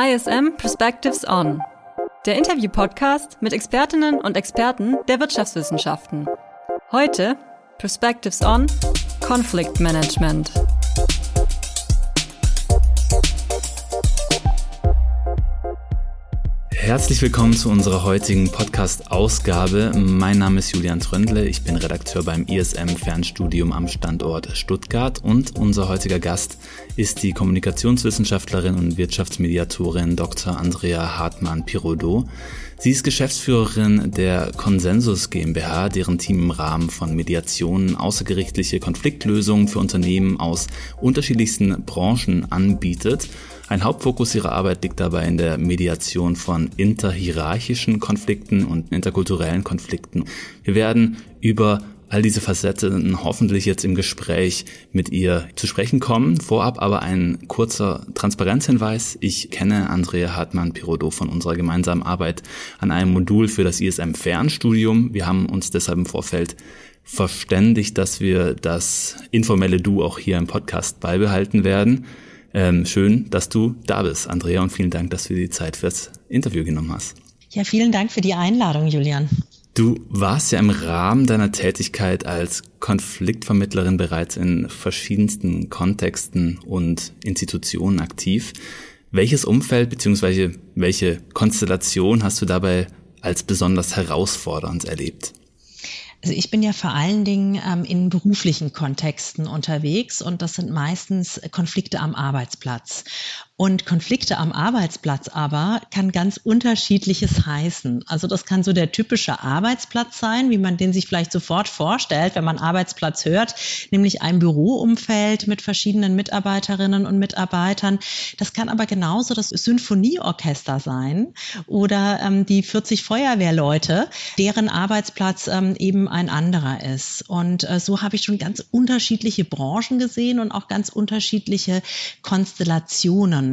ISM Perspectives On, der Interview-Podcast mit Expertinnen und Experten der Wirtschaftswissenschaften. Heute Perspectives On Conflict Management. Herzlich willkommen zu unserer heutigen Podcast-Ausgabe. Mein Name ist Julian Tröndle, ich bin Redakteur beim ISM Fernstudium am Standort Stuttgart und unser heutiger Gast ist die Kommunikationswissenschaftlerin und Wirtschaftsmediatorin Dr. Andrea Hartmann-Pirodo. Sie ist Geschäftsführerin der Konsensus GmbH, deren Team im Rahmen von Mediationen außergerichtliche Konfliktlösungen für Unternehmen aus unterschiedlichsten Branchen anbietet. Ein Hauptfokus ihrer Arbeit liegt dabei in der Mediation von interhierarchischen Konflikten und interkulturellen Konflikten. Wir werden über all diese Facetten hoffentlich jetzt im Gespräch mit ihr zu sprechen kommen. Vorab aber ein kurzer Transparenzhinweis. Ich kenne Andrea Hartmann-Pirodo von unserer gemeinsamen Arbeit an einem Modul für das ISM Fernstudium. Wir haben uns deshalb im Vorfeld verständigt, dass wir das informelle Du auch hier im Podcast beibehalten werden. Ähm, schön, dass du da bist, Andrea, und vielen Dank, dass du dir die Zeit fürs Interview genommen hast. Ja, vielen Dank für die Einladung, Julian. Du warst ja im Rahmen deiner Tätigkeit als Konfliktvermittlerin bereits in verschiedensten Kontexten und Institutionen aktiv. Welches Umfeld bzw. welche Konstellation hast du dabei als besonders herausfordernd erlebt? Also ich bin ja vor allen Dingen ähm, in beruflichen Kontexten unterwegs und das sind meistens Konflikte am Arbeitsplatz. Und Konflikte am Arbeitsplatz aber kann ganz unterschiedliches heißen. Also das kann so der typische Arbeitsplatz sein, wie man den sich vielleicht sofort vorstellt, wenn man Arbeitsplatz hört, nämlich ein Büroumfeld mit verschiedenen Mitarbeiterinnen und Mitarbeitern. Das kann aber genauso das Symphonieorchester sein oder ähm, die 40 Feuerwehrleute, deren Arbeitsplatz ähm, eben ein anderer ist. Und äh, so habe ich schon ganz unterschiedliche Branchen gesehen und auch ganz unterschiedliche Konstellationen.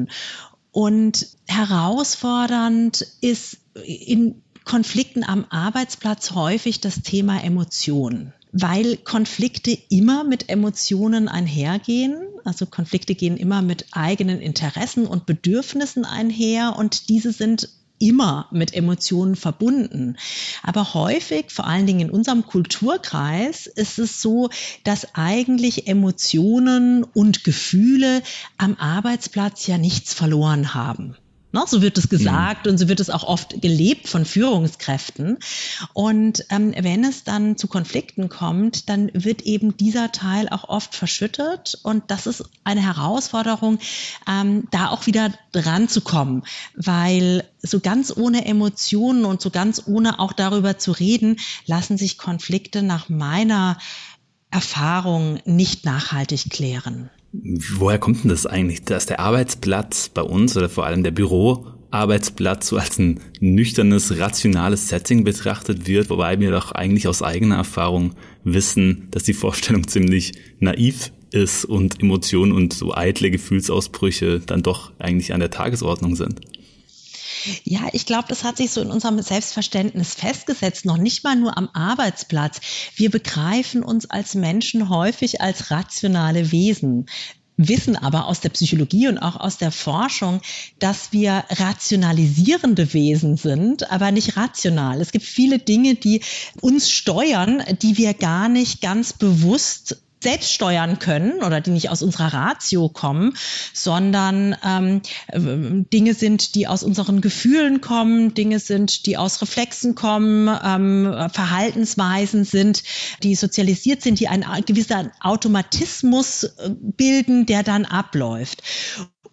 Und herausfordernd ist in Konflikten am Arbeitsplatz häufig das Thema Emotionen weil Konflikte immer mit Emotionen einhergehen. Also Konflikte gehen immer mit eigenen Interessen und Bedürfnissen einher und diese sind immer mit Emotionen verbunden. Aber häufig, vor allen Dingen in unserem Kulturkreis, ist es so, dass eigentlich Emotionen und Gefühle am Arbeitsplatz ja nichts verloren haben. Ne? So wird es gesagt mhm. und so wird es auch oft gelebt von Führungskräften. Und ähm, wenn es dann zu Konflikten kommt, dann wird eben dieser Teil auch oft verschüttet. Und das ist eine Herausforderung, ähm, da auch wieder dran zu kommen, weil so ganz ohne Emotionen und so ganz ohne auch darüber zu reden, lassen sich Konflikte nach meiner Erfahrung nicht nachhaltig klären. Woher kommt denn das eigentlich, dass der Arbeitsplatz bei uns oder vor allem der Büroarbeitsplatz so als ein nüchternes, rationales Setting betrachtet wird, wobei wir doch eigentlich aus eigener Erfahrung wissen, dass die Vorstellung ziemlich naiv ist und Emotionen und so eitle Gefühlsausbrüche dann doch eigentlich an der Tagesordnung sind? Ja, ich glaube, das hat sich so in unserem Selbstverständnis festgesetzt, noch nicht mal nur am Arbeitsplatz. Wir begreifen uns als Menschen häufig als rationale Wesen wissen aber aus der Psychologie und auch aus der Forschung, dass wir rationalisierende Wesen sind, aber nicht rational. Es gibt viele Dinge, die uns steuern, die wir gar nicht ganz bewusst selbst steuern können oder die nicht aus unserer Ratio kommen, sondern ähm, Dinge sind, die aus unseren Gefühlen kommen, Dinge sind, die aus Reflexen kommen, ähm, Verhaltensweisen sind, die sozialisiert sind, die einen gewissen Automatismus äh, bilden, der dann abläuft.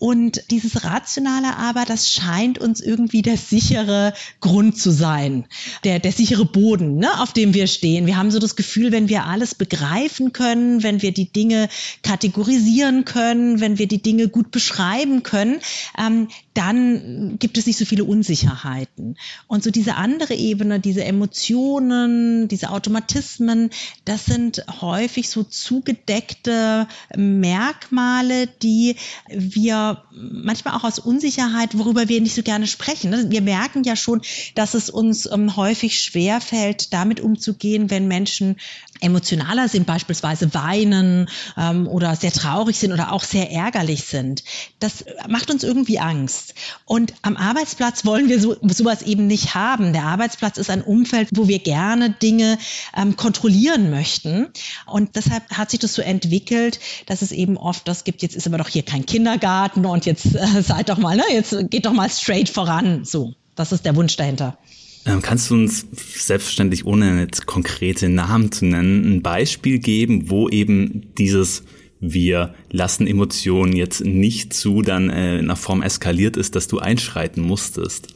Und dieses Rationale aber, das scheint uns irgendwie der sichere Grund zu sein, der, der sichere Boden, ne, auf dem wir stehen. Wir haben so das Gefühl, wenn wir alles begreifen können, wenn wir die Dinge kategorisieren können, wenn wir die Dinge gut beschreiben können, ähm, dann gibt es nicht so viele Unsicherheiten. Und so diese andere Ebene, diese Emotionen, diese Automatismen, das sind häufig so zugedeckte Merkmale, die wir manchmal auch aus Unsicherheit, worüber wir nicht so gerne sprechen. Ne? Wir merken ja schon, dass es uns ähm, häufig schwer fällt, damit umzugehen, wenn Menschen emotionaler sind, beispielsweise weinen ähm, oder sehr traurig sind oder auch sehr ärgerlich sind. Das macht uns irgendwie Angst. Und am Arbeitsplatz wollen wir so, sowas eben nicht haben. Der Arbeitsplatz ist ein Umfeld, wo wir gerne Dinge ähm, kontrollieren möchten. Und deshalb hat sich das so entwickelt, dass es eben oft das gibt, jetzt ist aber doch hier kein Kindergarten und jetzt äh, seid doch mal, ne, jetzt geht doch mal straight voran. So, das ist der Wunsch dahinter. Ähm, kannst du uns selbstverständlich, ohne jetzt konkrete Namen zu nennen, ein Beispiel geben, wo eben dieses wir lassen Emotionen jetzt nicht zu, dann äh, in einer Form eskaliert ist, dass du einschreiten musstest?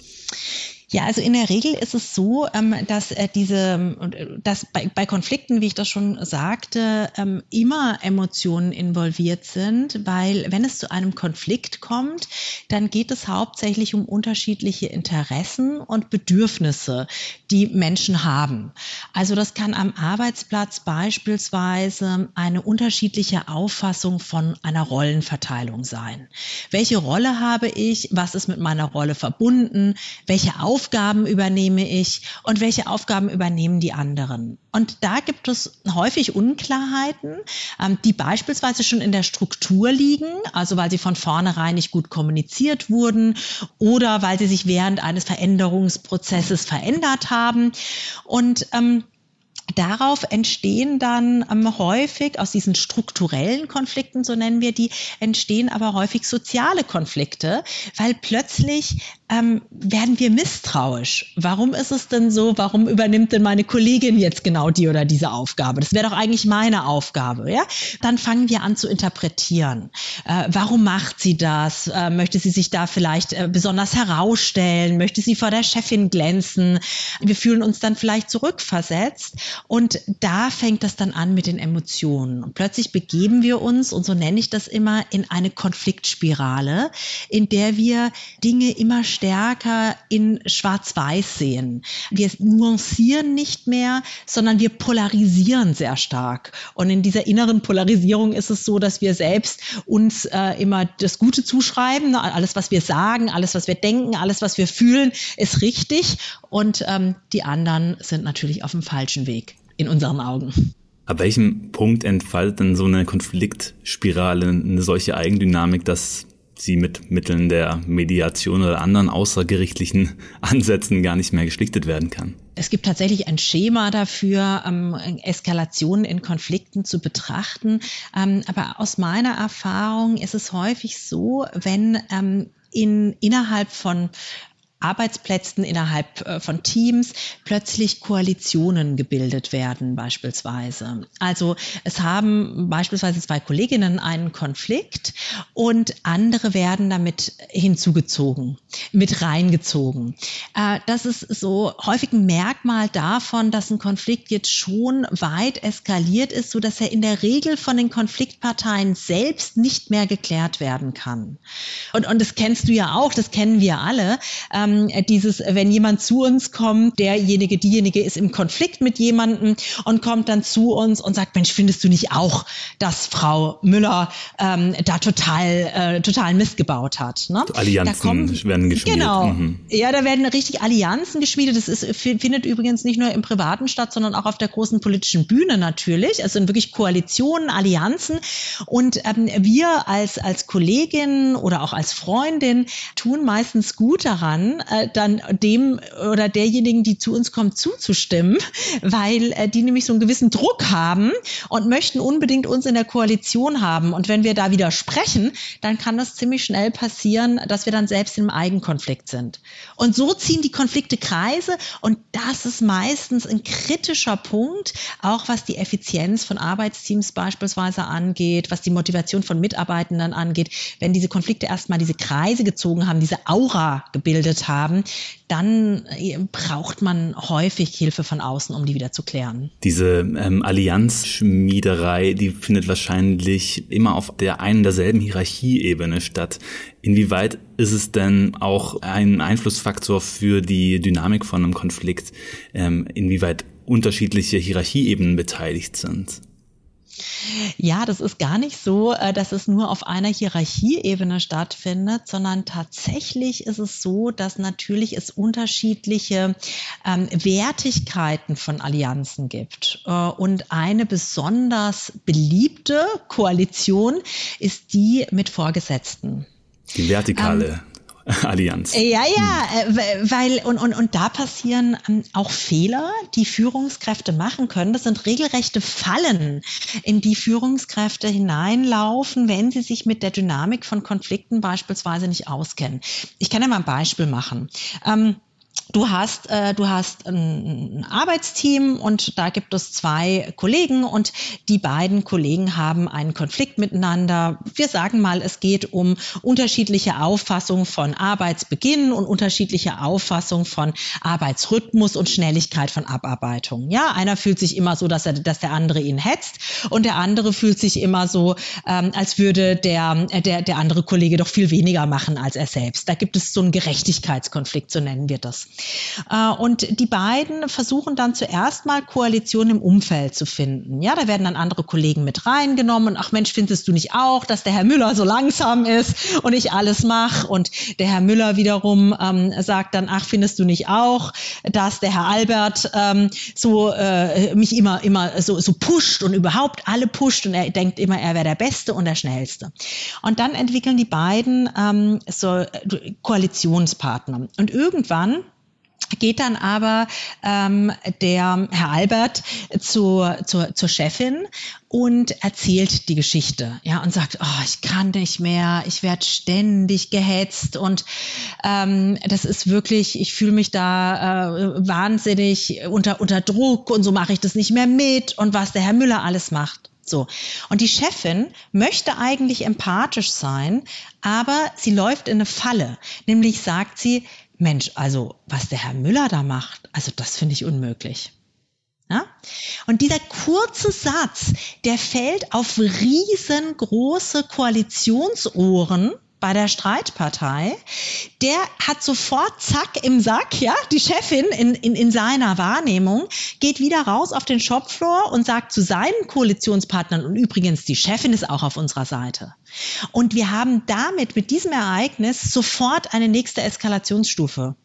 Ja, also in der Regel ist es so, ähm, dass äh, diese, dass bei, bei Konflikten, wie ich das schon sagte, ähm, immer Emotionen involviert sind, weil wenn es zu einem Konflikt kommt, dann geht es hauptsächlich um unterschiedliche Interessen und Bedürfnisse, die Menschen haben. Also das kann am Arbeitsplatz beispielsweise eine unterschiedliche Auffassung von einer Rollenverteilung sein. Welche Rolle habe ich? Was ist mit meiner Rolle verbunden? Welche Aufgaben übernehme ich und welche Aufgaben übernehmen die anderen. Und da gibt es häufig Unklarheiten, ähm, die beispielsweise schon in der Struktur liegen, also weil sie von vornherein nicht gut kommuniziert wurden oder weil sie sich während eines Veränderungsprozesses verändert haben. Und ähm, Darauf entstehen dann ähm, häufig aus diesen strukturellen Konflikten, so nennen wir die, entstehen aber häufig soziale Konflikte, weil plötzlich ähm, werden wir misstrauisch. Warum ist es denn so? Warum übernimmt denn meine Kollegin jetzt genau die oder diese Aufgabe? Das wäre doch eigentlich meine Aufgabe, ja? Dann fangen wir an zu interpretieren. Äh, warum macht sie das? Äh, möchte sie sich da vielleicht äh, besonders herausstellen? Möchte sie vor der Chefin glänzen? Wir fühlen uns dann vielleicht zurückversetzt und da fängt das dann an mit den Emotionen. Und plötzlich begeben wir uns, und so nenne ich das immer, in eine Konfliktspirale, in der wir Dinge immer stärker in Schwarz-Weiß sehen. Wir nuancieren nicht mehr, sondern wir polarisieren sehr stark. Und in dieser inneren Polarisierung ist es so, dass wir selbst uns äh, immer das Gute zuschreiben. Alles, was wir sagen, alles, was wir denken, alles, was wir fühlen, ist richtig. Und ähm, die anderen sind natürlich auf dem falschen Weg in unseren Augen. Ab welchem Punkt entfaltet denn so eine Konfliktspirale eine solche Eigendynamik, dass sie mit Mitteln der Mediation oder anderen außergerichtlichen Ansätzen gar nicht mehr geschlichtet werden kann. Es gibt tatsächlich ein Schema dafür, ähm, Eskalationen in Konflikten zu betrachten. Ähm, aber aus meiner Erfahrung ist es häufig so, wenn ähm, in, innerhalb von Arbeitsplätzen innerhalb äh, von Teams plötzlich Koalitionen gebildet werden beispielsweise. Also es haben beispielsweise zwei Kolleginnen einen Konflikt und andere werden damit hinzugezogen, mit reingezogen. Äh, das ist so häufig ein Merkmal davon, dass ein Konflikt jetzt schon weit eskaliert ist, so dass er in der Regel von den Konfliktparteien selbst nicht mehr geklärt werden kann. Und, und das kennst du ja auch, das kennen wir alle ähm, dieses, wenn jemand zu uns kommt, derjenige, diejenige ist im Konflikt mit jemandem und kommt dann zu uns und sagt, Mensch, findest du nicht auch, dass Frau Müller ähm, da total, äh, total Mist gebaut hat? Ne? Allianzen kommen, werden geschmiedet. Genau. Mhm. Ja, da werden richtig Allianzen geschmiedet. Das ist, findet übrigens nicht nur im Privaten statt, sondern auch auf der großen politischen Bühne natürlich. Es sind wirklich Koalitionen, Allianzen. Und ähm, wir als, als Kollegin oder auch als Freundin tun meistens gut daran, äh, dann dem oder derjenigen, die zu uns kommt, zuzustimmen, weil äh, die nämlich so einen gewissen Druck haben und möchten unbedingt uns in der Koalition haben. Und wenn wir da widersprechen, dann kann das ziemlich schnell passieren, dass wir dann selbst im Eigenkonflikt sind. Und so ziehen die Konflikte Kreise und das ist meistens ein kritischer Punkt, auch was die Effizienz von Arbeitsteams beispielsweise angeht, was die Motivation von Mitarbeitenden angeht. Wenn diese Konflikte erstmal diese Kreise gezogen haben, diese Aura gebildet haben, dann äh, braucht man häufig Hilfe von außen, um die wieder zu klären. Diese ähm, Allianzschmiederei, die findet wahrscheinlich immer auf der einen derselben Hierarchieebene statt. Inwieweit ist es denn auch ein Einflussfaktor für die Dynamik von einem Konflikt, ähm, inwieweit unterschiedliche Hierarchieebenen beteiligt sind? Ja, das ist gar nicht so, äh, dass es nur auf einer Hierarchieebene stattfindet, sondern tatsächlich ist es so, dass natürlich es unterschiedliche ähm, Wertigkeiten von Allianzen gibt. Äh, und eine besonders beliebte Koalition ist die mit Vorgesetzten. Die vertikale. Ähm, Allianz. Ja, ja, hm. Äh, weil und, und, und da passieren ähm, auch Fehler, die Führungskräfte machen können. Das sind regelrechte Fallen, in die Führungskräfte hineinlaufen, wenn sie sich mit der Dynamik von Konflikten beispielsweise nicht auskennen. Ich kann ja mal ein Beispiel machen. Ähm, Du hast, äh, du hast ein Arbeitsteam und da gibt es zwei Kollegen und die beiden Kollegen haben einen Konflikt miteinander. Wir sagen mal, es geht um unterschiedliche Auffassung von Arbeitsbeginn und unterschiedliche Auffassung von Arbeitsrhythmus und Schnelligkeit von Abarbeitung. Ja, einer fühlt sich immer so, dass er, dass der andere ihn hetzt und der andere fühlt sich immer so, ähm, als würde der, der, der andere Kollege doch viel weniger machen als er selbst. Da gibt es so einen Gerechtigkeitskonflikt, so nennen wir das. Äh, und die beiden versuchen dann zuerst mal Koalition im Umfeld zu finden. Ja, da werden dann andere Kollegen mit reingenommen ach Mensch, findest du nicht auch, dass der Herr Müller so langsam ist und ich alles mache? Und der Herr Müller wiederum ähm, sagt dann, ach, findest du nicht auch, dass der Herr Albert ähm, so äh, mich immer, immer so, so pusht und überhaupt alle pusht und er denkt immer, er wäre der Beste und der Schnellste. Und dann entwickeln die beiden ähm, so äh, Koalitionspartner. Und irgendwann geht dann aber ähm, der Herr Albert zur, zur, zur Chefin und erzählt die Geschichte, ja, und sagt, oh, ich kann nicht mehr, ich werde ständig gehetzt und ähm, das ist wirklich, ich fühle mich da äh, wahnsinnig unter, unter Druck und so mache ich das nicht mehr mit und was der Herr Müller alles macht. So. Und die Chefin möchte eigentlich empathisch sein, aber sie läuft in eine Falle. Nämlich sagt sie, Mensch, also was der Herr Müller da macht, also das finde ich unmöglich. Ja? Und dieser kurze Satz, der fällt auf riesengroße Koalitionsohren bei der Streitpartei, der hat sofort zack im Sack, ja, die Chefin in, in, in seiner Wahrnehmung geht wieder raus auf den Shopfloor und sagt zu seinen Koalitionspartnern, und übrigens, die Chefin ist auch auf unserer Seite. Und wir haben damit, mit diesem Ereignis, sofort eine nächste Eskalationsstufe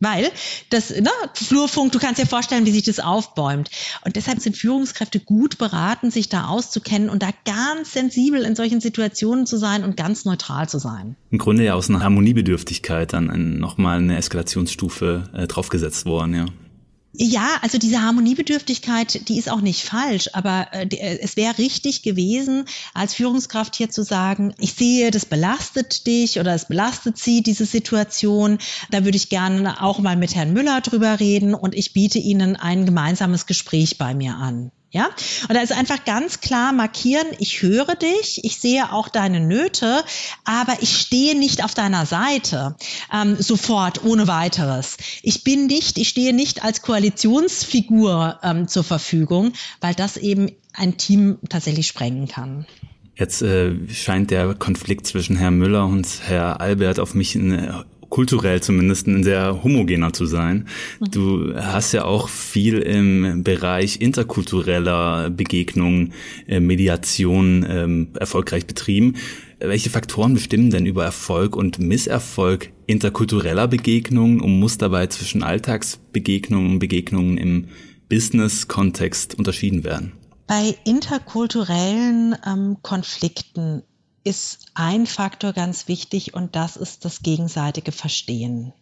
weil das, ne, Flurfunk, du kannst dir vorstellen, wie sich das aufbäumt. Und deshalb sind Führungskräfte gut beraten, sich da auszukennen und da ganz sensibel in solchen Situationen zu sein und ganz neutral zu sein. Im Grunde ja aus einer Harmoniebedürftigkeit dann nochmal eine Eskalationsstufe äh, draufgesetzt worden, ja. Ja, also diese Harmoniebedürftigkeit, die ist auch nicht falsch, aber äh, äh, es wäre richtig gewesen, als Führungskraft hier zu sagen, ich sehe, das belastet dich oder es belastet sie, diese Situation. Da würde ich gerne auch mal mit Herrn Müller drüber reden und ich biete Ihnen ein gemeinsames Gespräch bei mir an. Ja, und da ist einfach ganz klar markieren, ich höre dich, ich sehe auch deine Nöte, aber ich stehe nicht auf deiner Seite ähm, sofort, ohne weiteres. Ich bin nicht, ich stehe nicht als Koalitionsfigur ähm, zur Verfügung, weil das eben ein Team tatsächlich sprengen kann. Jetzt äh, scheint der Konflikt zwischen Herrn Müller und Herr Albert auf mich eine kulturell zumindest ein sehr homogener zu sein. Mhm. Du hast ja auch viel im Bereich interkultureller Begegnungen, äh, Mediation ähm, erfolgreich betrieben. Welche Faktoren bestimmen denn über Erfolg und Misserfolg interkultureller Begegnungen und muss dabei zwischen Alltagsbegegnungen und Begegnungen im Business-Kontext unterschieden werden? Bei interkulturellen ähm, Konflikten ist ein Faktor ganz wichtig und das ist das gegenseitige Verstehen.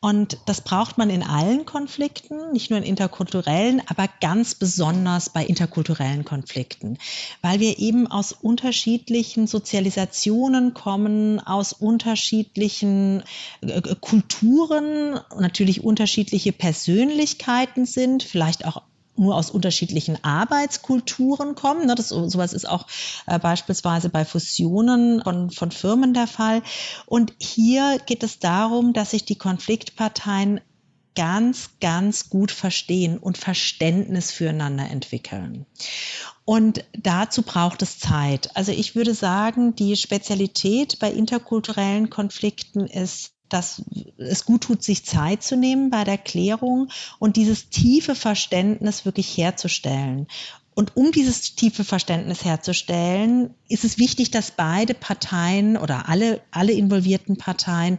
Und das braucht man in allen Konflikten, nicht nur in interkulturellen, aber ganz besonders bei interkulturellen Konflikten, weil wir eben aus unterschiedlichen Sozialisationen kommen, aus unterschiedlichen äh, Kulturen, natürlich unterschiedliche Persönlichkeiten sind, vielleicht auch nur aus unterschiedlichen Arbeitskulturen kommen. Ne? Das, sowas ist auch äh, beispielsweise bei Fusionen von, von Firmen der Fall. Und hier geht es darum, dass sich die Konfliktparteien ganz, ganz gut verstehen und Verständnis füreinander entwickeln. Und dazu braucht es Zeit. Also ich würde sagen, die Spezialität bei interkulturellen Konflikten ist dass es gut tut, sich Zeit zu nehmen bei der Klärung und dieses tiefe Verständnis wirklich herzustellen. Und um dieses tiefe Verständnis herzustellen, ist es wichtig, dass beide Parteien oder alle, alle involvierten Parteien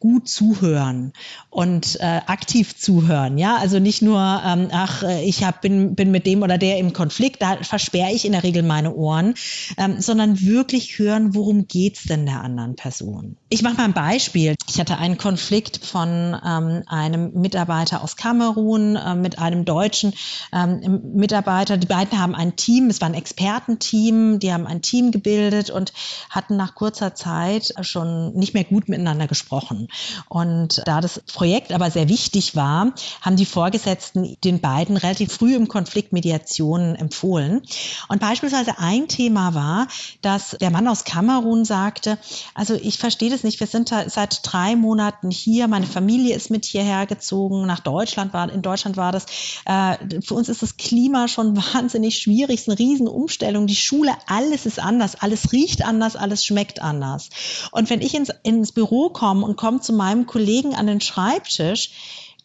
gut zuhören und äh, aktiv zuhören. Ja, also nicht nur, ähm, ach, äh, ich hab, bin, bin mit dem oder der im Konflikt, da versperre ich in der Regel meine Ohren, ähm, sondern wirklich hören, worum geht's denn der anderen Person. Ich mache mal ein Beispiel. Ich hatte einen Konflikt von ähm, einem Mitarbeiter aus Kamerun äh, mit einem deutschen ähm, Mitarbeiter. Die beiden haben ein Team, es war ein Expertenteam, die haben ein Team gebildet und hatten nach kurzer Zeit schon nicht mehr gut miteinander gesprochen. Und da das Projekt aber sehr wichtig war, haben die Vorgesetzten den beiden relativ früh im Konflikt Mediation empfohlen. Und beispielsweise ein Thema war, dass der Mann aus Kamerun sagte, also ich verstehe das nicht, wir sind seit drei Monaten hier, meine Familie ist mit hierher gezogen, nach Deutschland war, in Deutschland war das, äh, für uns ist das Klima schon wahnsinnig schwierig, es ist eine Riesenumstellung, die Schule, alles ist anders, alles riecht anders, alles schmeckt anders. Und wenn ich ins, ins Büro komme und komme zu meinem Kollegen an den Schreibtisch,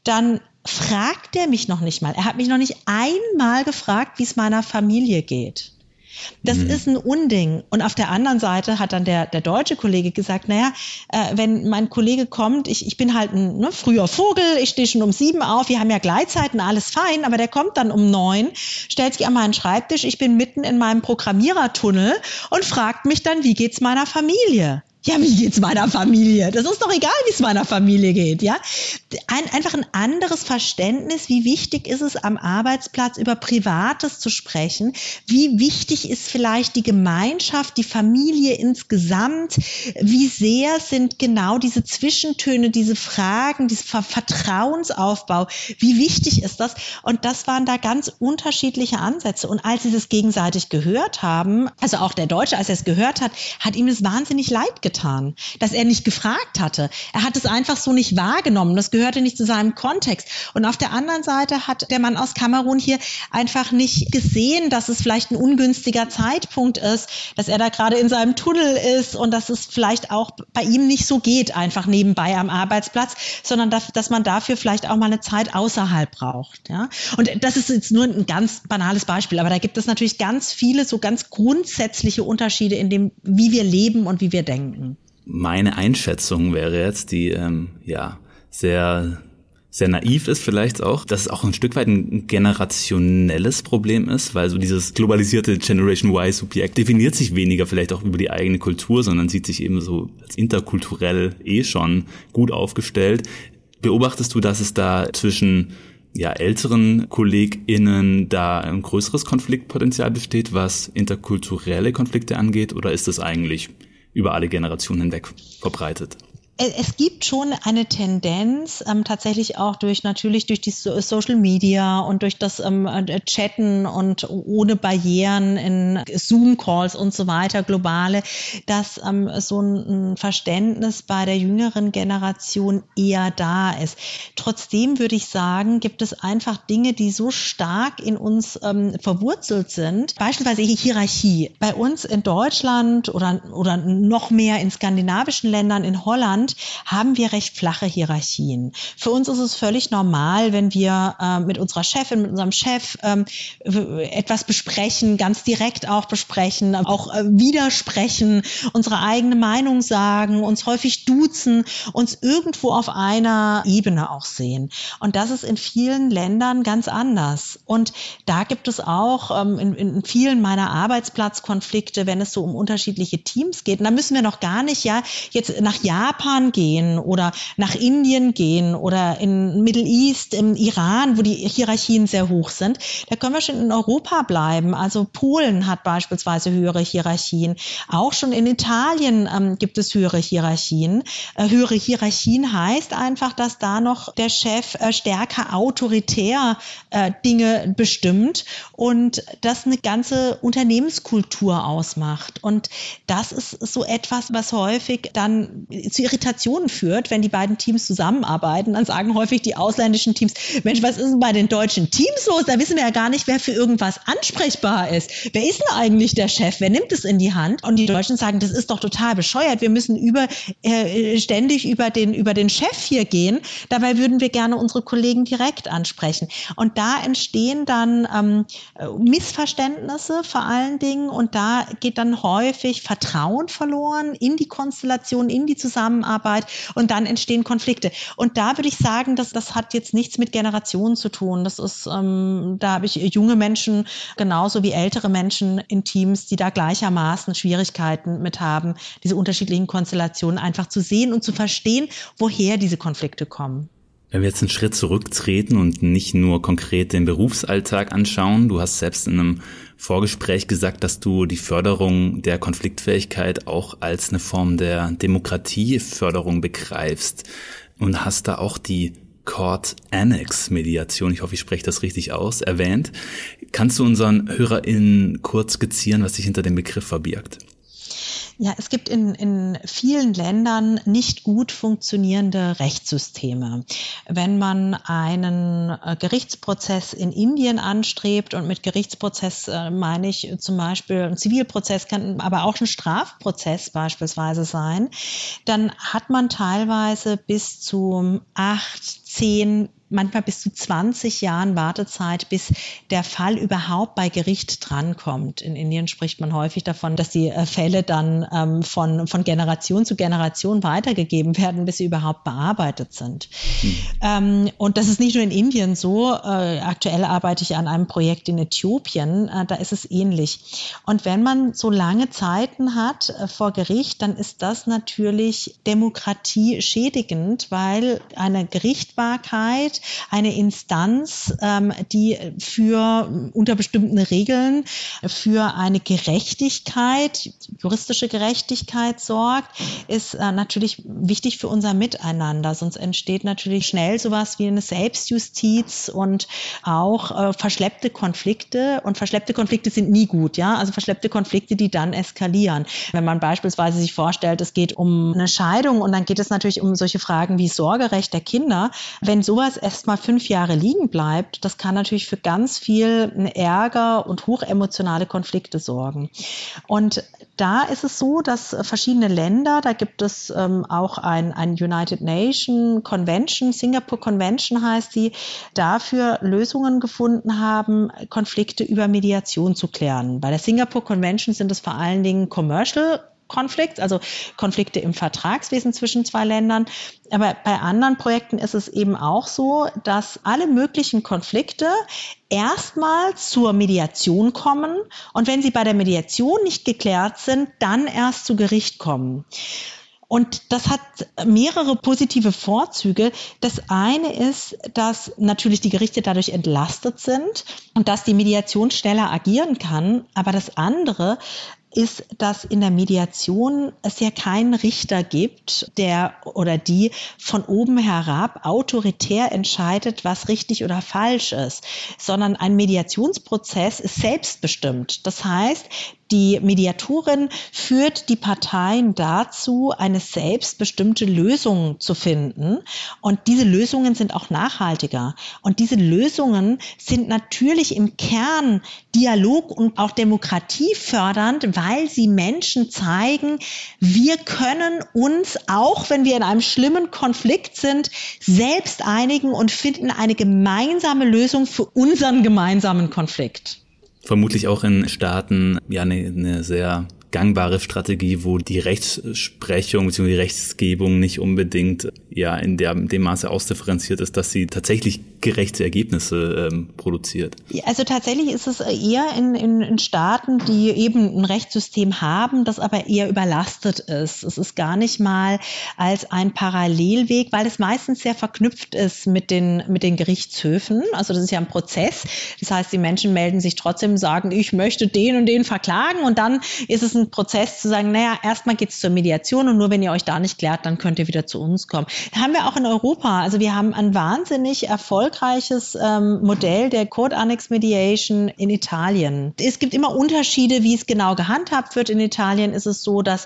dann fragt er mich noch nicht mal. Er hat mich noch nicht einmal gefragt, wie es meiner Familie geht. Das mhm. ist ein Unding. Und auf der anderen Seite hat dann der, der deutsche Kollege gesagt, naja, äh, wenn mein Kollege kommt, ich, ich bin halt ein ne, früher Vogel, ich stehe schon um sieben auf, wir haben ja Gleitzeiten, alles fein, aber der kommt dann um neun, stellt sich an meinen Schreibtisch, ich bin mitten in meinem Programmierertunnel und fragt mich dann, wie geht's meiner Familie? Ja, wie geht's meiner Familie? Das ist doch egal, wie es meiner Familie geht, ja? Ein, einfach ein anderes Verständnis, wie wichtig ist es am Arbeitsplatz über Privates zu sprechen? Wie wichtig ist vielleicht die Gemeinschaft, die Familie insgesamt? Wie sehr sind genau diese Zwischentöne, diese Fragen, dieser Vertrauensaufbau, wie wichtig ist das? Und das waren da ganz unterschiedliche Ansätze. Und als sie das gegenseitig gehört haben, also auch der Deutsche, als er es gehört hat, hat ihm das wahnsinnig leid getan getan, dass er nicht gefragt hatte. Er hat es einfach so nicht wahrgenommen. Das gehörte nicht zu seinem Kontext. Und auf der anderen Seite hat der Mann aus Kamerun hier einfach nicht gesehen, dass es vielleicht ein ungünstiger Zeitpunkt ist, dass er da gerade in seinem Tunnel ist und dass es vielleicht auch bei ihm nicht so geht, einfach nebenbei am Arbeitsplatz, sondern dass, dass man dafür vielleicht auch mal eine Zeit außerhalb braucht. Ja? Und das ist jetzt nur ein ganz banales Beispiel, aber da gibt es natürlich ganz viele so ganz grundsätzliche Unterschiede in dem, wie wir leben und wie wir denken meine Einschätzung wäre jetzt, die ähm, ja sehr sehr naiv ist vielleicht auch, dass es auch ein Stück weit ein generationelles Problem ist, weil so dieses globalisierte Generation Y-Subjekt definiert sich weniger vielleicht auch über die eigene Kultur, sondern sieht sich eben so als interkulturell eh schon gut aufgestellt. Beobachtest du, dass es da zwischen ja, älteren KollegInnen da ein größeres Konfliktpotenzial besteht, was interkulturelle Konflikte angeht, oder ist es eigentlich über alle Generationen hinweg verbreitet. Es gibt schon eine Tendenz, ähm, tatsächlich auch durch natürlich durch die so Social Media und durch das ähm, äh, Chatten und ohne Barrieren in Zoom-Calls und so weiter, globale, dass ähm, so ein Verständnis bei der jüngeren Generation eher da ist. Trotzdem würde ich sagen, gibt es einfach Dinge, die so stark in uns ähm, verwurzelt sind. Beispielsweise Hierarchie. Bei uns in Deutschland oder, oder noch mehr in skandinavischen Ländern, in Holland, Land haben wir recht flache Hierarchien. Für uns ist es völlig normal, wenn wir äh, mit unserer Chefin, mit unserem Chef ähm, etwas besprechen, ganz direkt auch besprechen, auch äh, widersprechen, unsere eigene Meinung sagen, uns häufig duzen, uns irgendwo auf einer Ebene auch sehen. Und das ist in vielen Ländern ganz anders. Und da gibt es auch ähm, in, in vielen meiner Arbeitsplatzkonflikte, wenn es so um unterschiedliche Teams geht. Und da müssen wir noch gar nicht ja jetzt nach Japan Iran gehen oder nach Indien gehen oder in Middle East, im Iran, wo die Hierarchien sehr hoch sind, da können wir schon in Europa bleiben. Also Polen hat beispielsweise höhere Hierarchien. Auch schon in Italien ähm, gibt es höhere Hierarchien. Äh, höhere Hierarchien heißt einfach, dass da noch der Chef äh, stärker autoritär äh, Dinge bestimmt und das eine ganze Unternehmenskultur ausmacht. Und das ist so etwas, was häufig dann zu Irritationen Irritationen führt, wenn die beiden Teams zusammenarbeiten. Dann sagen häufig die ausländischen Teams, Mensch, was ist denn bei den deutschen Teams los? Da wissen wir ja gar nicht, wer für irgendwas ansprechbar ist. Wer ist denn eigentlich der Chef? Wer nimmt es in die Hand? Und die Deutschen sagen, das ist doch total bescheuert. Wir müssen über, äh, ständig über den, über den Chef hier gehen. Dabei würden wir gerne unsere Kollegen direkt ansprechen. Und da entstehen dann ähm, Missverständnisse vor allen Dingen und da geht dann häufig Vertrauen verloren in die Konstellation, in die Zusammenarbeit und dann entstehen Konflikte. Und da würde ich sagen, dass das hat jetzt nichts mit Generationen zu tun. Das ist, ähm, da habe ich junge Menschen genauso wie ältere Menschen in Teams, die da gleichermaßen Schwierigkeiten mit haben, diese unterschiedlichen Konstellationen einfach zu sehen und zu verstehen, woher diese Konflikte kommen. Wenn wir jetzt einen Schritt zurücktreten und nicht nur konkret den Berufsalltag anschauen, du hast selbst in einem Vorgespräch gesagt, dass du die Förderung der Konfliktfähigkeit auch als eine Form der Demokratieförderung begreifst und hast da auch die Court Annex Mediation, ich hoffe, ich spreche das richtig aus, erwähnt. Kannst du unseren HörerInnen kurz skizzieren, was sich hinter dem Begriff verbirgt? Ja, es gibt in, in vielen Ländern nicht gut funktionierende Rechtssysteme. Wenn man einen äh, Gerichtsprozess in Indien anstrebt und mit Gerichtsprozess äh, meine ich zum Beispiel ein Zivilprozess, kann aber auch ein Strafprozess beispielsweise sein, dann hat man teilweise bis zu acht, zehn manchmal bis zu 20 Jahren Wartezeit, bis der Fall überhaupt bei Gericht drankommt. In Indien spricht man häufig davon, dass die äh, Fälle dann ähm, von, von Generation zu Generation weitergegeben werden, bis sie überhaupt bearbeitet sind. Mhm. Ähm, und das ist nicht nur in Indien so. Äh, aktuell arbeite ich an einem Projekt in Äthiopien. Äh, da ist es ähnlich. Und wenn man so lange Zeiten hat äh, vor Gericht, dann ist das natürlich Demokratie schädigend, weil eine Gerichtbarkeit eine Instanz, ähm, die für unter bestimmten Regeln für eine Gerechtigkeit, juristische Gerechtigkeit sorgt, ist äh, natürlich wichtig für unser Miteinander. Sonst entsteht natürlich schnell sowas wie eine Selbstjustiz und auch äh, verschleppte Konflikte. Und verschleppte Konflikte sind nie gut, ja. Also verschleppte Konflikte, die dann eskalieren. Wenn man beispielsweise sich vorstellt, es geht um eine Scheidung und dann geht es natürlich um solche Fragen wie Sorgerecht der Kinder. Wenn sowas erstmal fünf Jahre liegen bleibt, das kann natürlich für ganz viel Ärger und hochemotionale Konflikte sorgen. Und da ist es so, dass verschiedene Länder, da gibt es ähm, auch ein, ein United Nation Convention, Singapore Convention heißt die, dafür Lösungen gefunden haben, Konflikte über Mediation zu klären. Bei der Singapore Convention sind es vor allen Dingen Commercial Konflikt, also Konflikte im Vertragswesen zwischen zwei Ländern. Aber bei anderen Projekten ist es eben auch so, dass alle möglichen Konflikte erstmal zur Mediation kommen und wenn sie bei der Mediation nicht geklärt sind, dann erst zu Gericht kommen. Und das hat mehrere positive Vorzüge. Das eine ist, dass natürlich die Gerichte dadurch entlastet sind und dass die Mediation schneller agieren kann. Aber das andere ist, dass in der Mediation es ja keinen Richter gibt, der oder die von oben herab autoritär entscheidet, was richtig oder falsch ist, sondern ein Mediationsprozess ist selbstbestimmt. Das heißt, die Mediatorin führt die Parteien dazu, eine selbstbestimmte Lösung zu finden. Und diese Lösungen sind auch nachhaltiger. Und diese Lösungen sind natürlich im Kern Dialog und auch Demokratie fördernd, weil sie Menschen zeigen, wir können uns, auch wenn wir in einem schlimmen Konflikt sind, selbst einigen und finden eine gemeinsame Lösung für unseren gemeinsamen Konflikt. Vermutlich auch in Staaten ja eine, eine sehr gangbare Strategie, wo die Rechtsprechung bzw. die Rechtsgebung nicht unbedingt ja in, der, dem Maße ausdifferenziert ist, dass sie tatsächlich gerechte Ergebnisse ähm, produziert. Also tatsächlich ist es eher in, in, in Staaten, die eben ein Rechtssystem haben, das aber eher überlastet ist. Es ist gar nicht mal als ein Parallelweg, weil es meistens sehr verknüpft ist mit den, mit den Gerichtshöfen. Also das ist ja ein Prozess. Das heißt, die Menschen melden sich trotzdem, sagen, ich möchte den und den verklagen und dann ist es ein Prozess zu sagen, naja, erstmal geht es zur Mediation und nur wenn ihr euch da nicht klärt, dann könnt ihr wieder zu uns kommen. Das haben wir auch in Europa. Also wir haben ein wahnsinnig Erfolg erfolgreiches ähm, Modell der Code Annex Mediation in Italien. Es gibt immer Unterschiede, wie es genau gehandhabt wird. In Italien ist es so, dass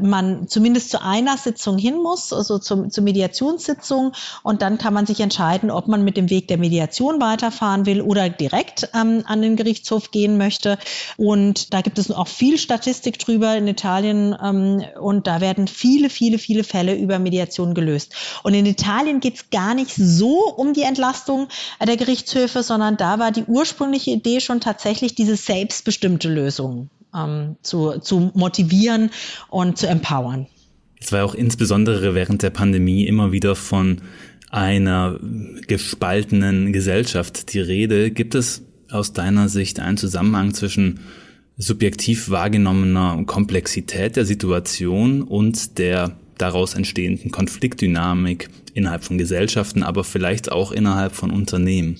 man zumindest zu einer Sitzung hin muss, also zum, zur Mediationssitzung. Und dann kann man sich entscheiden, ob man mit dem Weg der Mediation weiterfahren will oder direkt ähm, an den Gerichtshof gehen möchte. Und da gibt es auch viel Statistik drüber in Italien. Ähm, und da werden viele, viele, viele Fälle über Mediation gelöst. Und in Italien geht es gar nicht so um die Entlastung der Gerichtshöfe, sondern da war die ursprüngliche Idee schon tatsächlich diese selbstbestimmte Lösung ähm, zu, zu motivieren und zu empowern. Es war auch insbesondere während der Pandemie immer wieder von einer gespaltenen Gesellschaft die Rede. Gibt es aus deiner Sicht einen Zusammenhang zwischen subjektiv wahrgenommener Komplexität der Situation und der daraus entstehenden Konfliktdynamik innerhalb von Gesellschaften, aber vielleicht auch innerhalb von Unternehmen?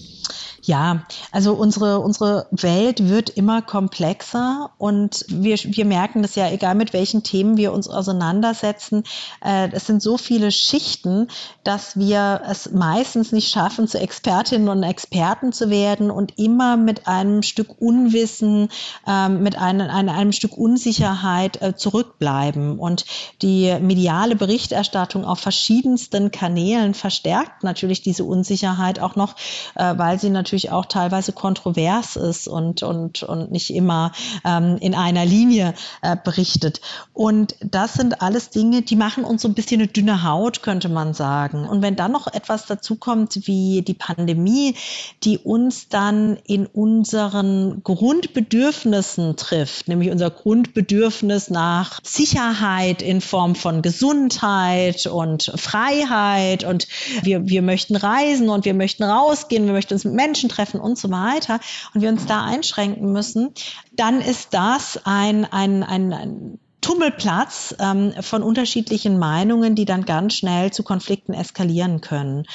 Ja, also unsere, unsere Welt wird immer komplexer und wir, wir merken das ja, egal mit welchen Themen wir uns auseinandersetzen, äh, es sind so viele Schichten, dass wir es meistens nicht schaffen, zu Expertinnen und Experten zu werden und immer mit einem Stück Unwissen, äh, mit einem, einem, einem Stück Unsicherheit äh, zurückbleiben. Und die mediale Berichterstattung auf verschiedensten Kanälen verstärkt natürlich diese Unsicherheit auch noch, äh, weil sie natürlich natürlich auch teilweise kontrovers ist und, und, und nicht immer ähm, in einer Linie äh, berichtet. Und das sind alles Dinge, die machen uns so ein bisschen eine dünne Haut, könnte man sagen. Und wenn dann noch etwas dazu kommt wie die Pandemie, die uns dann in unseren Grundbedürfnissen trifft, nämlich unser Grundbedürfnis nach Sicherheit in Form von Gesundheit und Freiheit und wir, wir möchten reisen und wir möchten rausgehen, wir möchten uns mit Menschen Menschen treffen und so weiter und wir uns da einschränken müssen, dann ist das ein, ein, ein, ein Tummelplatz ähm, von unterschiedlichen Meinungen, die dann ganz schnell zu Konflikten eskalieren können.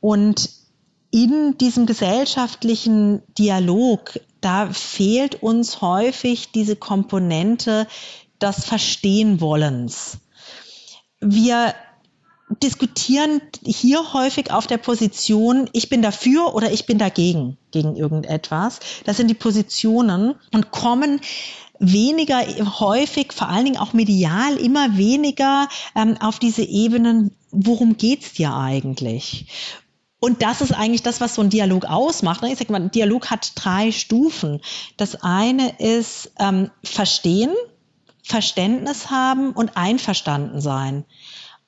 Und in diesem gesellschaftlichen Dialog, da fehlt uns häufig diese Komponente des Verstehenwollens. Wir diskutieren hier häufig auf der Position, ich bin dafür oder ich bin dagegen, gegen irgendetwas. Das sind die Positionen und kommen weniger häufig, vor allen Dingen auch medial, immer weniger ähm, auf diese Ebenen, worum geht's dir eigentlich? Und das ist eigentlich das, was so ein Dialog ausmacht. Ne? Ich sag mal, ein Dialog hat drei Stufen. Das eine ist ähm, Verstehen, Verständnis haben und einverstanden sein.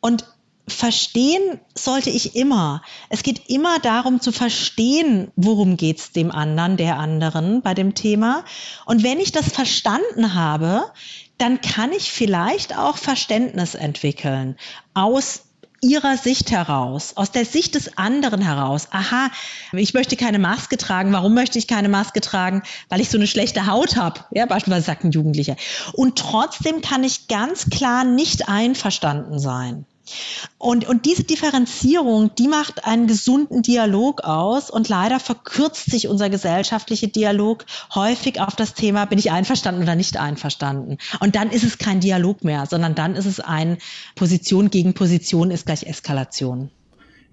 Und verstehen sollte ich immer. Es geht immer darum zu verstehen, worum geht's dem anderen, der anderen bei dem Thema. Und wenn ich das verstanden habe, dann kann ich vielleicht auch Verständnis entwickeln aus ihrer Sicht heraus, aus der Sicht des anderen heraus. Aha, ich möchte keine Maske tragen. Warum möchte ich keine Maske tragen? Weil ich so eine schlechte Haut habe. Ja, beispielsweise sagt ein Jugendlicher. Und trotzdem kann ich ganz klar nicht einverstanden sein. Und, und diese Differenzierung, die macht einen gesunden Dialog aus und leider verkürzt sich unser gesellschaftlicher Dialog häufig auf das Thema, bin ich einverstanden oder nicht einverstanden. Und dann ist es kein Dialog mehr, sondern dann ist es ein Position gegen Position ist gleich Eskalation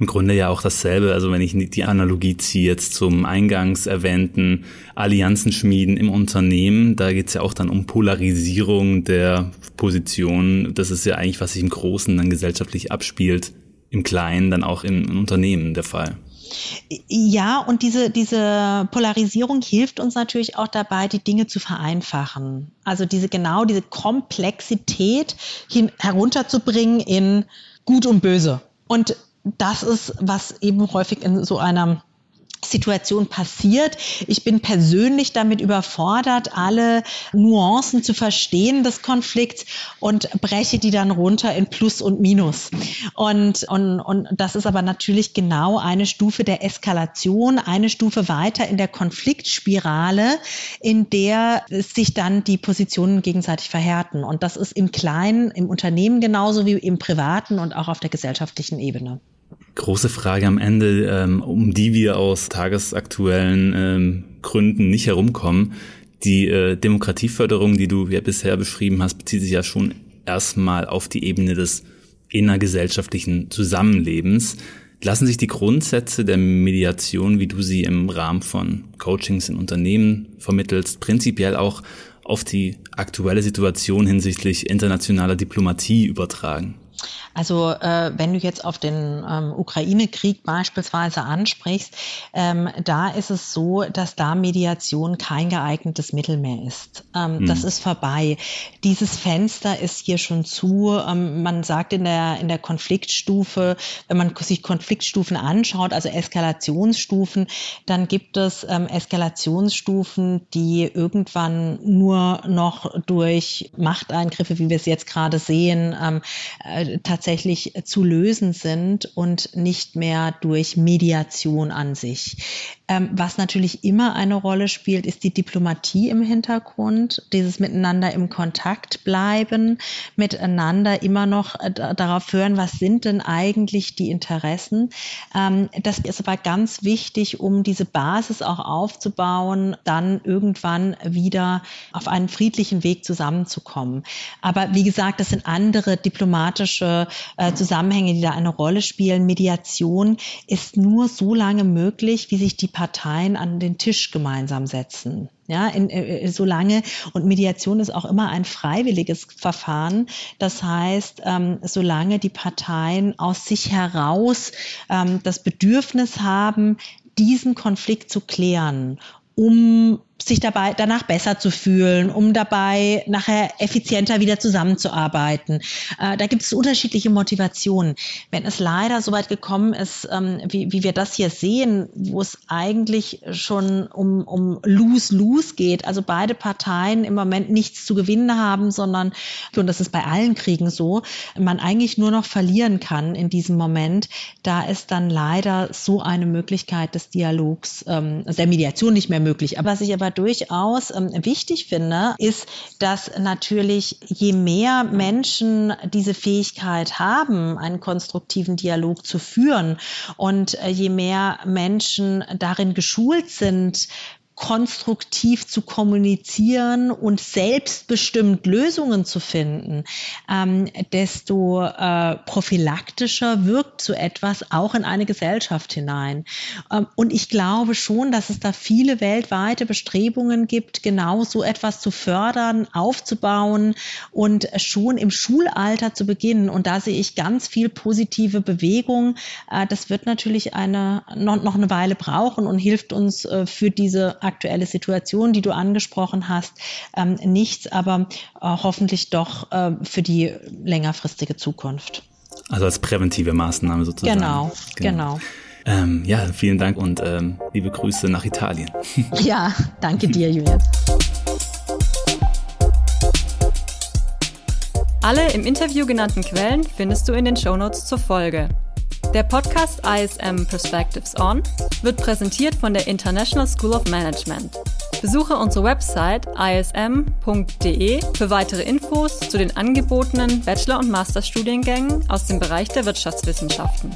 im Grunde ja auch dasselbe. Also wenn ich die Analogie ziehe jetzt zum eingangs erwähnten Allianzen schmieden im Unternehmen, da geht es ja auch dann um Polarisierung der Position. Das ist ja eigentlich, was sich im Großen dann gesellschaftlich abspielt, im Kleinen dann auch im, im Unternehmen der Fall. Ja, und diese, diese Polarisierung hilft uns natürlich auch dabei, die Dinge zu vereinfachen. Also diese genau diese Komplexität hin, herunterzubringen in Gut und Böse. Und das ist, was eben häufig in so einer Situation passiert. Ich bin persönlich damit überfordert, alle Nuancen zu verstehen des Konflikts und breche die dann runter in Plus und Minus. Und, und, und das ist aber natürlich genau eine Stufe der Eskalation, eine Stufe weiter in der Konfliktspirale, in der sich dann die Positionen gegenseitig verhärten. Und das ist im Kleinen, im Unternehmen genauso wie im Privaten und auch auf der gesellschaftlichen Ebene. Große Frage am Ende, ähm, um die wir aus tagesaktuellen ähm, Gründen nicht herumkommen. Die äh, Demokratieförderung, die du ja bisher beschrieben hast, bezieht sich ja schon erstmal auf die Ebene des innergesellschaftlichen Zusammenlebens. Lassen sich die Grundsätze der Mediation, wie du sie im Rahmen von Coachings in Unternehmen vermittelst, prinzipiell auch auf die aktuelle Situation hinsichtlich internationaler Diplomatie übertragen? Also äh, wenn du jetzt auf den ähm, Ukraine-Krieg beispielsweise ansprichst, ähm, da ist es so, dass da Mediation kein geeignetes Mittel mehr ist. Ähm, mhm. Das ist vorbei. Dieses Fenster ist hier schon zu. Ähm, man sagt in der, in der Konfliktstufe, wenn man sich Konfliktstufen anschaut, also Eskalationsstufen, dann gibt es ähm, Eskalationsstufen, die irgendwann nur noch durch Machteingriffe, wie wir es jetzt gerade sehen, ähm, tatsächlich zu lösen sind und nicht mehr durch Mediation an sich. Ähm, was natürlich immer eine Rolle spielt, ist die Diplomatie im Hintergrund, dieses Miteinander im Kontakt bleiben, miteinander immer noch äh, darauf hören, was sind denn eigentlich die Interessen. Ähm, das ist aber ganz wichtig, um diese Basis auch aufzubauen, dann irgendwann wieder auf einen friedlichen Weg zusammenzukommen. Aber wie gesagt, das sind andere diplomatische äh, Zusammenhänge, die da eine Rolle spielen. Mediation ist nur so lange möglich, wie sich die Parteien an den Tisch gemeinsam setzen. Ja, in, äh, äh, solange und Mediation ist auch immer ein freiwilliges Verfahren. Das heißt, ähm, solange die Parteien aus sich heraus ähm, das Bedürfnis haben, diesen Konflikt zu klären, um sich dabei danach besser zu fühlen, um dabei nachher effizienter wieder zusammenzuarbeiten. Äh, da gibt es unterschiedliche Motivationen. Wenn es leider so weit gekommen ist, ähm, wie, wie wir das hier sehen, wo es eigentlich schon um, um Lose-Lose geht, also beide Parteien im Moment nichts zu gewinnen haben, sondern, und das ist bei allen Kriegen so, man eigentlich nur noch verlieren kann in diesem Moment, da ist dann leider so eine Möglichkeit des Dialogs, ähm, der Mediation nicht mehr möglich. Aber was ich aber durchaus ähm, wichtig finde, ist, dass natürlich je mehr Menschen diese Fähigkeit haben, einen konstruktiven Dialog zu führen und äh, je mehr Menschen darin geschult sind, konstruktiv zu kommunizieren und selbstbestimmt Lösungen zu finden, ähm, desto äh, prophylaktischer wirkt so etwas auch in eine Gesellschaft hinein. Ähm, und ich glaube schon, dass es da viele weltweite Bestrebungen gibt, genau so etwas zu fördern, aufzubauen und schon im Schulalter zu beginnen. Und da sehe ich ganz viel positive Bewegung. Äh, das wird natürlich eine, noch, noch eine Weile brauchen und hilft uns äh, für diese aktuelle Situation, die du angesprochen hast, ähm, nichts, aber äh, hoffentlich doch äh, für die längerfristige Zukunft. Also als präventive Maßnahme sozusagen. Genau, genau. genau. Ähm, ja, vielen Dank und ähm, liebe Grüße nach Italien. ja, danke dir, Julian. Alle im Interview genannten Quellen findest du in den Shownotes zur Folge. Der Podcast ISM Perspectives On wird präsentiert von der International School of Management. Besuche unsere Website ism.de für weitere Infos zu den angebotenen Bachelor- und Masterstudiengängen aus dem Bereich der Wirtschaftswissenschaften.